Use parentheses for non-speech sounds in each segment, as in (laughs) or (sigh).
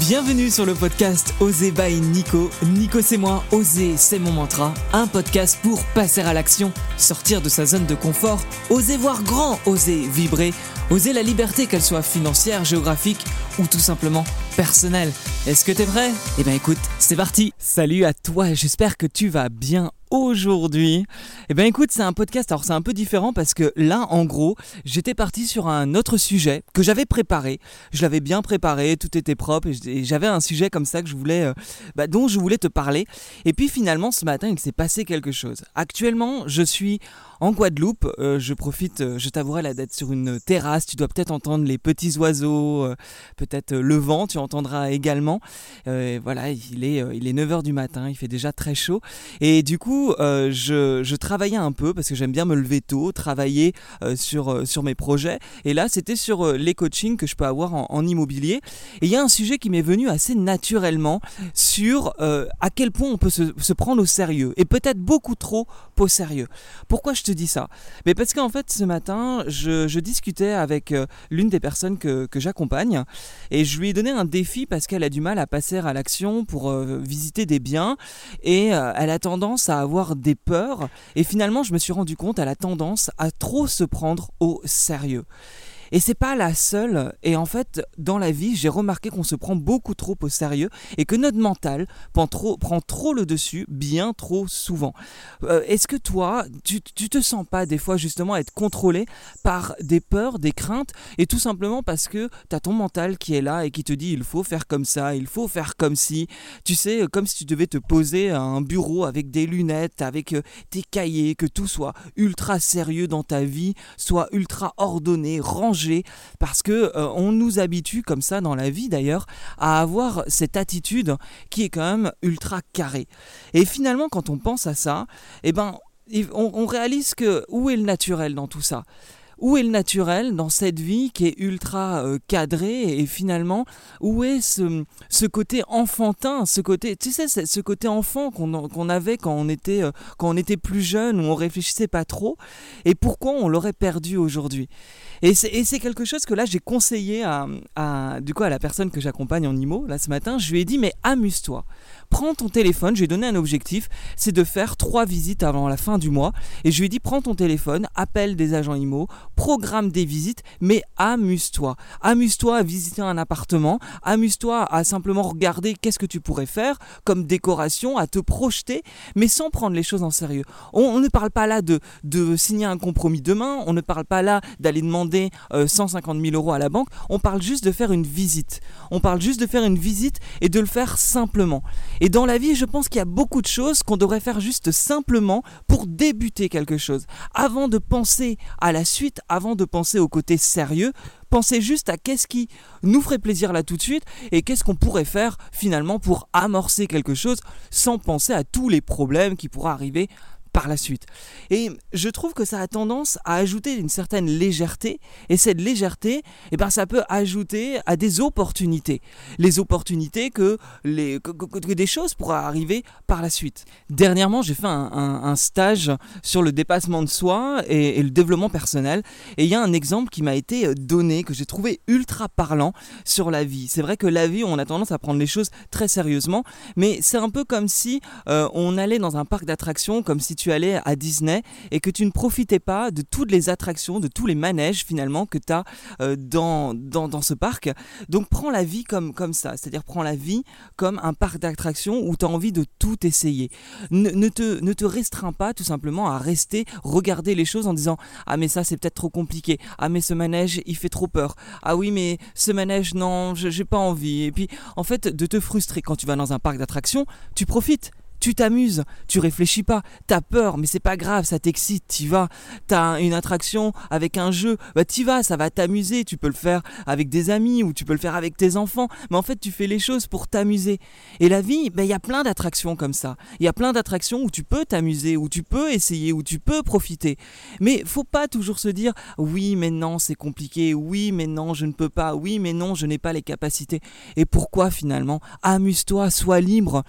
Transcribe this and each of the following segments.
Bienvenue sur le podcast Oser by Nico. Nico c'est moi, Oser c'est mon mantra. Un podcast pour passer à l'action, sortir de sa zone de confort, oser voir grand, oser vibrer, oser la liberté qu'elle soit financière, géographique ou tout simplement personnelle. Est-ce que t'es prêt? Eh bien écoute, c'est parti Salut à toi, j'espère que tu vas bien aujourd'hui Eh bien écoute, c'est un podcast, alors c'est un peu différent parce que là, en gros, j'étais parti sur un autre sujet que j'avais préparé. Je l'avais bien préparé, tout était propre et j'avais un sujet comme ça que je voulais, euh, bah, dont je voulais te parler. Et puis finalement, ce matin, il s'est passé quelque chose. Actuellement, je suis en Guadeloupe, euh, je profite, euh, je t'avouerai la d'être sur une terrasse. Tu dois peut-être entendre les petits oiseaux, euh, peut-être le vent, tu entendras également. voilà, il est, il est 9h du matin, il fait déjà très chaud. Et du coup, je, je, travaillais un peu parce que j'aime bien me lever tôt, travailler sur, sur mes projets. Et là, c'était sur les coachings que je peux avoir en, immobilier. Et il y a un sujet qui m'est venu assez naturellement sur à quel point on peut se, se prendre au sérieux. Et peut-être beaucoup trop au sérieux. Pourquoi je te dis ça Mais parce qu'en fait, ce matin, je, discutais avec euh, l'une des personnes que, j'accompagne et je lui ai donné un défi parce qu'elle a du mal à passer à l'action pour euh, visiter des biens et euh, elle a tendance à avoir des peurs. Et finalement, je me suis rendu compte, elle a tendance à trop se prendre au sérieux. Et c'est pas la seule. Et en fait, dans la vie, j'ai remarqué qu'on se prend beaucoup trop au sérieux et que notre mental prend trop, prend trop le dessus, bien trop souvent. Euh, est-ce que toi, tu, tu te sens pas des fois justement être contrôlé par des peurs, des craintes et tout simplement parce que tu as ton mental qui est là et qui te dit il faut faire comme ça, il faut faire comme si. Tu sais, comme si tu devais te poser à un bureau avec des lunettes, avec euh, tes cahiers, que tout soit ultra sérieux dans ta vie, soit ultra ordonné, rangé parce que euh, on nous habitue comme ça dans la vie d'ailleurs à avoir cette attitude qui est quand même ultra carrée. Et finalement quand on pense à ça, eh ben on réalise que où est le naturel dans tout ça? Où est le naturel dans cette vie qui est ultra euh, cadrée et finalement où est ce, ce, côté enfantin, ce côté, tu sais, ce côté enfant qu'on avait quand on était euh, quand on était plus jeune où on réfléchissait pas trop et pourquoi on l'aurait perdu aujourd'hui. Et c'est quelque chose que là j'ai conseillé à, à, du coup à la personne que j'accompagne en IMO là ce matin, je lui ai dit mais amuse-toi prends ton téléphone, je lui ai donné un objectif, c'est de faire trois visites avant la fin du mois. Et je lui ai dit, prends ton téléphone, appelle des agents IMO, programme des visites, mais amuse-toi. Amuse-toi à visiter un appartement, amuse-toi à simplement regarder qu'est-ce que tu pourrais faire comme décoration, à te projeter, mais sans prendre les choses en sérieux. On, ne parle pas là de, de signer un compromis demain, on ne parle pas là d'aller demander 150 euh, 000 euros à la banque, on parle juste de faire une visite. On parle juste de faire une visite et de le faire simplement. Et dans la vie, je pense qu'il y a beaucoup de choses qu'on devrait faire juste simplement pour débuter quelque chose. Avant de penser à la suite, avant de penser au côté sérieux, pensez juste à qu'est-ce qui nous ferait plaisir là tout de suite et qu'est-ce qu'on pourrait faire finalement pour amorcer quelque chose sans penser à tous les problèmes qui pourraient arriver par la suite. Et je trouve que ça a tendance à ajouter une certaine légèreté, et cette légèreté, eh ben, ça peut ajouter à des opportunités. Les opportunités que, les, que, des choses pourraient arriver par la suite. Dernièrement, j'ai fait un, stage sur le dépassement de soi et, le développement personnel, et il y a un exemple qui m'a été donné, que j'ai trouvé ultra parlant sur la vie. C'est vrai que la vie, on a tendance à prendre les choses très sérieusement, mais c'est un peu comme si euh, on allait dans un parc d'attractions, comme si allais à Disney et que tu ne profitais pas de toutes les attractions, de tous les manèges finalement que tu as euh, dans, dans, ce parc. Donc prends la vie comme, comme ça, c'est-à-dire prends la vie comme un parc d'attractions où tu as envie de tout essayer. Ne, te, ne te restreins pas tout simplement à rester, regarder les choses en disant Ah mais ça c'est peut-être trop compliqué, ah mais ce manège il fait trop peur, ah oui mais ce manège non, j'ai pas envie. Et puis en fait de te frustrer quand tu vas dans un parc d'attractions, tu profites tu t'amuses, tu réfléchis pas, t'as peur, mais c'est pas grave, ça t'excite, t'y vas. T'as une attraction avec un jeu, bah t'y vas, ça va t'amuser. Tu peux le faire avec des amis ou tu peux le faire avec tes enfants, mais en fait tu fais les choses pour t'amuser. Et la vie, bah, il y a plein d'attractions comme ça. Il y a plein d'attractions où tu peux t'amuser, où tu peux essayer, où tu peux profiter. Mais faut pas toujours se dire oui, mais non, c'est compliqué, oui, mais non, je ne peux pas, oui, mais non, je n'ai pas les capacités. Et pourquoi finalement? Amuse-toi, sois libre.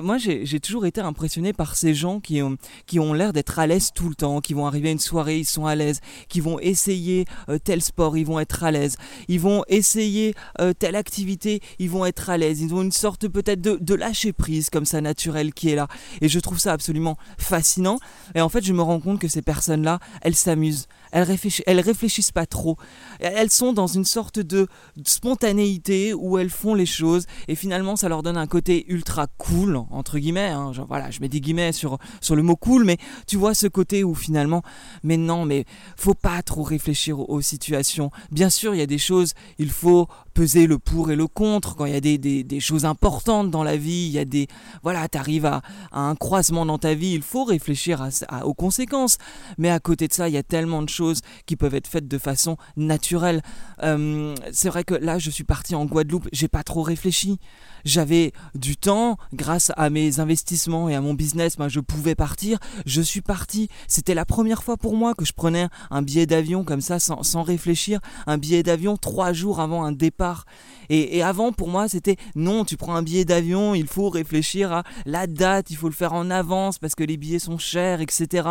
Moi j'ai j'ai toujours été impressionné par ces gens qui ont, qui ont l'air d'être à l'aise tout le temps, qui vont arriver à une soirée, ils sont à l'aise, qui vont essayer euh, tel sport, ils vont être à l'aise, ils vont essayer euh, telle activité, ils vont être à l'aise, ils ont une sorte peut-être de, de lâcher prise comme ça naturel qui est là. Et je trouve ça absolument fascinant. Et en fait, je me rends compte que ces personnes-là, elles s'amusent elles, réfléchissent, elles réfléchissent pas trop. Elles sont dans une sorte de spontanéité où elles font les choses et finalement ça leur donne un côté ultra cool, entre guillemets. Hein. Genre, voilà, je mets des guillemets sur, sur le mot cool, mais tu vois ce côté où finalement, mais non, mais faut pas trop réfléchir aux, situations. Bien sûr, il y a des choses, il faut peser le pour et le contre. Quand il y a des, des, des choses importantes dans la vie, il y a des. Voilà, tu arrives à, à, un croisement dans ta vie, il faut réfléchir à, aux conséquences. Mais à côté de ça, il y a tellement de choses qui peuvent être faites de façon naturelle. Euh, c'est vrai que là, je suis parti en Guadeloupe, j'ai pas trop réfléchi. J'avais du temps, grâce à mes investissements et à mon business, ben, je pouvais partir. Je suis parti. C'était la première fois pour moi que je prenais un billet d'avion comme ça, sans, sans réfléchir. Un billet d'avion trois jours avant un départ. Et, et avant, pour moi, c'était non, tu prends un billet d'avion, il faut réfléchir à la date, il faut le faire en avance parce que les billets sont chers, etc.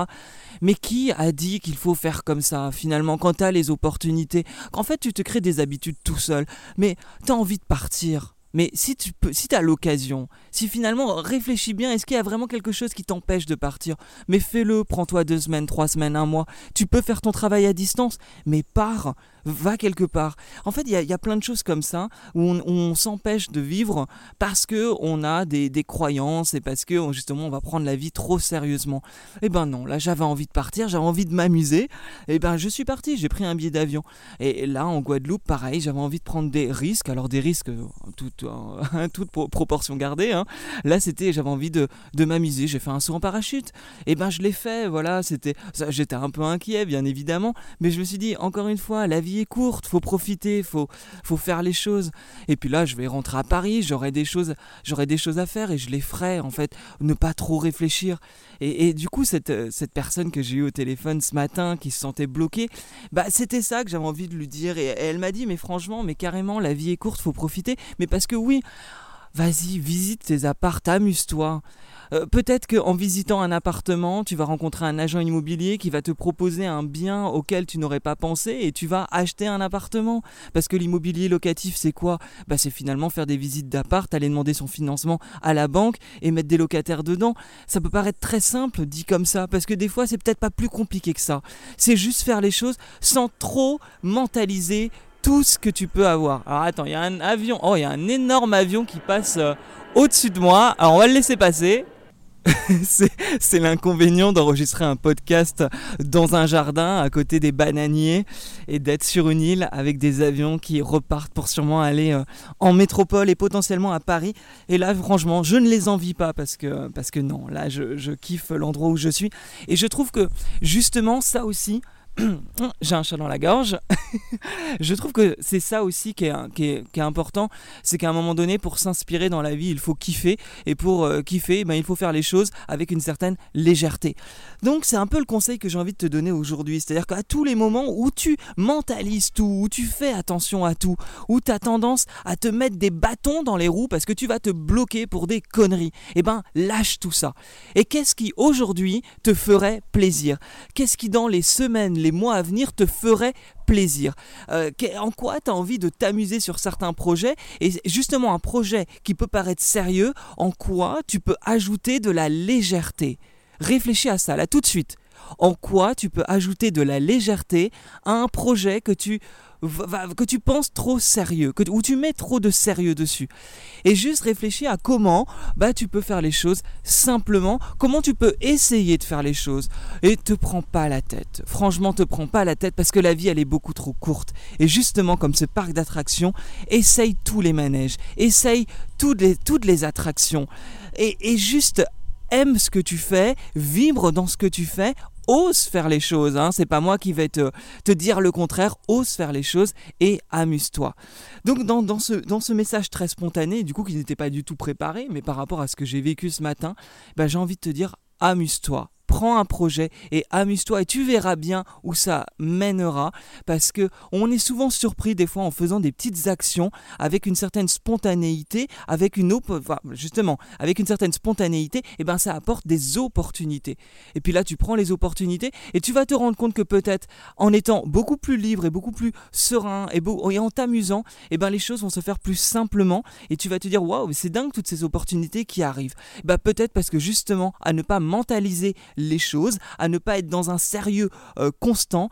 Mais qui a dit qu'il faut faire comme ça, finalement, quand tu as les opportunités Qu'en fait, tu te crées des habitudes tout seul, mais tu as envie de partir. Mais si tu peux, si as l'occasion, si finalement réfléchis bien, est-ce qu'il y a vraiment quelque chose qui t'empêche de partir? Mais fais-le, prends-toi deux semaines, trois semaines, un mois. Tu peux faire ton travail à distance, mais pars va quelque part. En fait, il y, a plein de choses comme ça où on, s'empêche de vivre parce que on a des, croyances et parce que justement on va prendre la vie trop sérieusement. Eh ben non, là j'avais envie de partir, j'avais envie de m'amuser. Eh ben je suis parti, j'ai pris un billet d'avion. Et là en Guadeloupe, pareil, j'avais envie de prendre des risques. Alors des risques, (laughs) toute, toute proportion gardée. Hein. Là c'était, j'avais envie de, de m'amuser. J'ai fait un saut en parachute. Et eh ben je l'ai fait. Voilà, c'était, j'étais un peu inquiet bien évidemment, mais je me suis dit encore une fois, la vie est courte, faut profiter, faut, faut faire les choses. Et puis là, je vais rentrer à Paris, j'aurai des choses, j'aurai des choses à faire et je les ferai en fait, ne pas trop réfléchir. Et, du coup, cette, cette personne que j'ai eue au téléphone ce matin, qui se sentait bloquée, bah c'était ça que j'avais envie de lui dire. Et, elle m'a dit, mais franchement, mais carrément, la vie est courte, faut profiter. Mais parce que oui, vas-y, visite tes apparts, amuse-toi. Euh, peut-être qu'en visitant un appartement, tu vas rencontrer un agent immobilier qui va te proposer un bien auquel tu n'aurais pas pensé et tu vas acheter un appartement. Parce que l'immobilier locatif, c'est quoi? Bah, C'est finalement faire des visites d'appart, aller demander son financement à la banque et mettre des locataires dedans. Ça peut paraître très simple dit comme ça, parce que des fois, c'est peut-être pas plus compliqué que ça. C'est juste faire les choses sans trop mentaliser tout ce que tu peux avoir. Alors attends, il y a un avion. Oh, il y a un énorme avion qui passe euh, au-dessus de moi. Alors on va le laisser passer. (laughs) c'est l'inconvénient d'enregistrer un podcast dans un jardin à côté des bananiers et d'être sur une île avec des avions qui repartent pour sûrement aller euh, en métropole et potentiellement à Paris. Et là, franchement, je ne les envie pas parce que, parce que non, là, je, je kiffe l'endroit où je suis. Et je trouve que justement, ça aussi, (coughs) j'ai un chat dans la gorge. (laughs) je trouve que c'est ça aussi qui est, qui est, qui est important. C'est qu'à un moment donné, pour s'inspirer dans la vie, il faut kiffer. Et pour euh, kiffer, ben, il faut faire les choses avec une certaine légèreté. Donc c'est un peu le conseil que j'ai envie de te donner aujourd'hui. C'est-à-dire qu'à tous les moments où tu mentalises tout, où tu fais attention à tout, où tu as tendance à te mettre des bâtons dans les roues parce que tu vas te bloquer pour des conneries, eh ben lâche tout ça. Et qu'est-ce qui aujourd'hui te ferait plaisir? Qu'est-ce qui dans les semaines, les mois à venir te ferait plaisir. Euh, En quoi tu as envie de t'amuser sur certains projets? Et justement, un projet qui peut paraître sérieux, en quoi tu peux ajouter de la légèreté? Réfléchis à ça, là, tout de suite. En quoi tu peux ajouter de la légèreté à un projet que tu que tu penses trop sérieux, ou tu mets trop de sérieux dessus. Et juste réfléchir à comment bah, tu peux faire les choses simplement, comment tu peux essayer de faire les choses. Et te prends pas la tête. Franchement, te prends pas la tête parce que la vie, elle est beaucoup trop courte. Et justement, comme ce parc d'attractions, essaye tous les manèges, essaye toutes les, toutes les attractions. Et, et juste aime ce que tu fais, vibre dans ce que tu fais, ose faire les choses. Hein. C'est pas moi qui vais te, te, dire le contraire. Ose faire les choses et amuse-toi. Donc dans, dans, ce, dans ce message très spontané, du coup qui n'était pas du tout préparé, mais par rapport à ce que j'ai vécu ce matin, bah, j'ai envie de te dire amuse-toi prends un projet et amuse-toi et tu verras bien où ça mènera parce que on est souvent surpris des fois en faisant des petites actions avec une certaine spontanéité, avec une justement, avec une certaine spontanéité, et eh ben ça apporte des opportunités. Et puis là tu prends les opportunités et tu vas te rendre compte que peut-être en étant beaucoup plus libre et beaucoup plus serein et, en t'amusant, et eh ben les choses vont se faire plus simplement et tu vas te dire waouh, c'est dingue toutes ces opportunités qui arrivent. Bah peut-être parce que justement à ne pas mentaliser les choses, à ne pas être dans un sérieux euh, constant,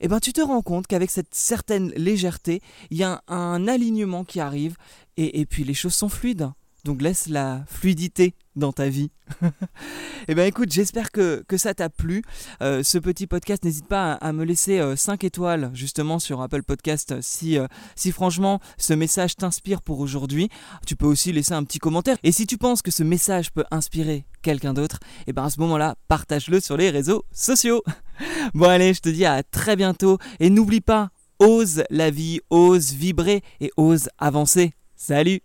et eh ben tu te rends compte qu'avec cette certaine légèreté, il y a un, alignement qui arrive et puis les choses sont fluides. Donc laisse la fluidité dans ta vie. (laughs) eh bien écoute, j'espère que, ça t'a plu. Euh, ce petit podcast, n'hésite pas à, me laisser 5 euh, étoiles justement sur Apple Podcast si, euh, si franchement ce message t'inspire pour aujourd'hui. Tu peux aussi laisser un petit commentaire. Et si tu penses que ce message peut inspirer quelqu'un d'autre, eh bien à ce moment-là, partage-le sur les réseaux sociaux. (laughs) bon allez, je te dis à très bientôt. Et n'oublie pas, ose la vie, ose vibrer et ose avancer. Salut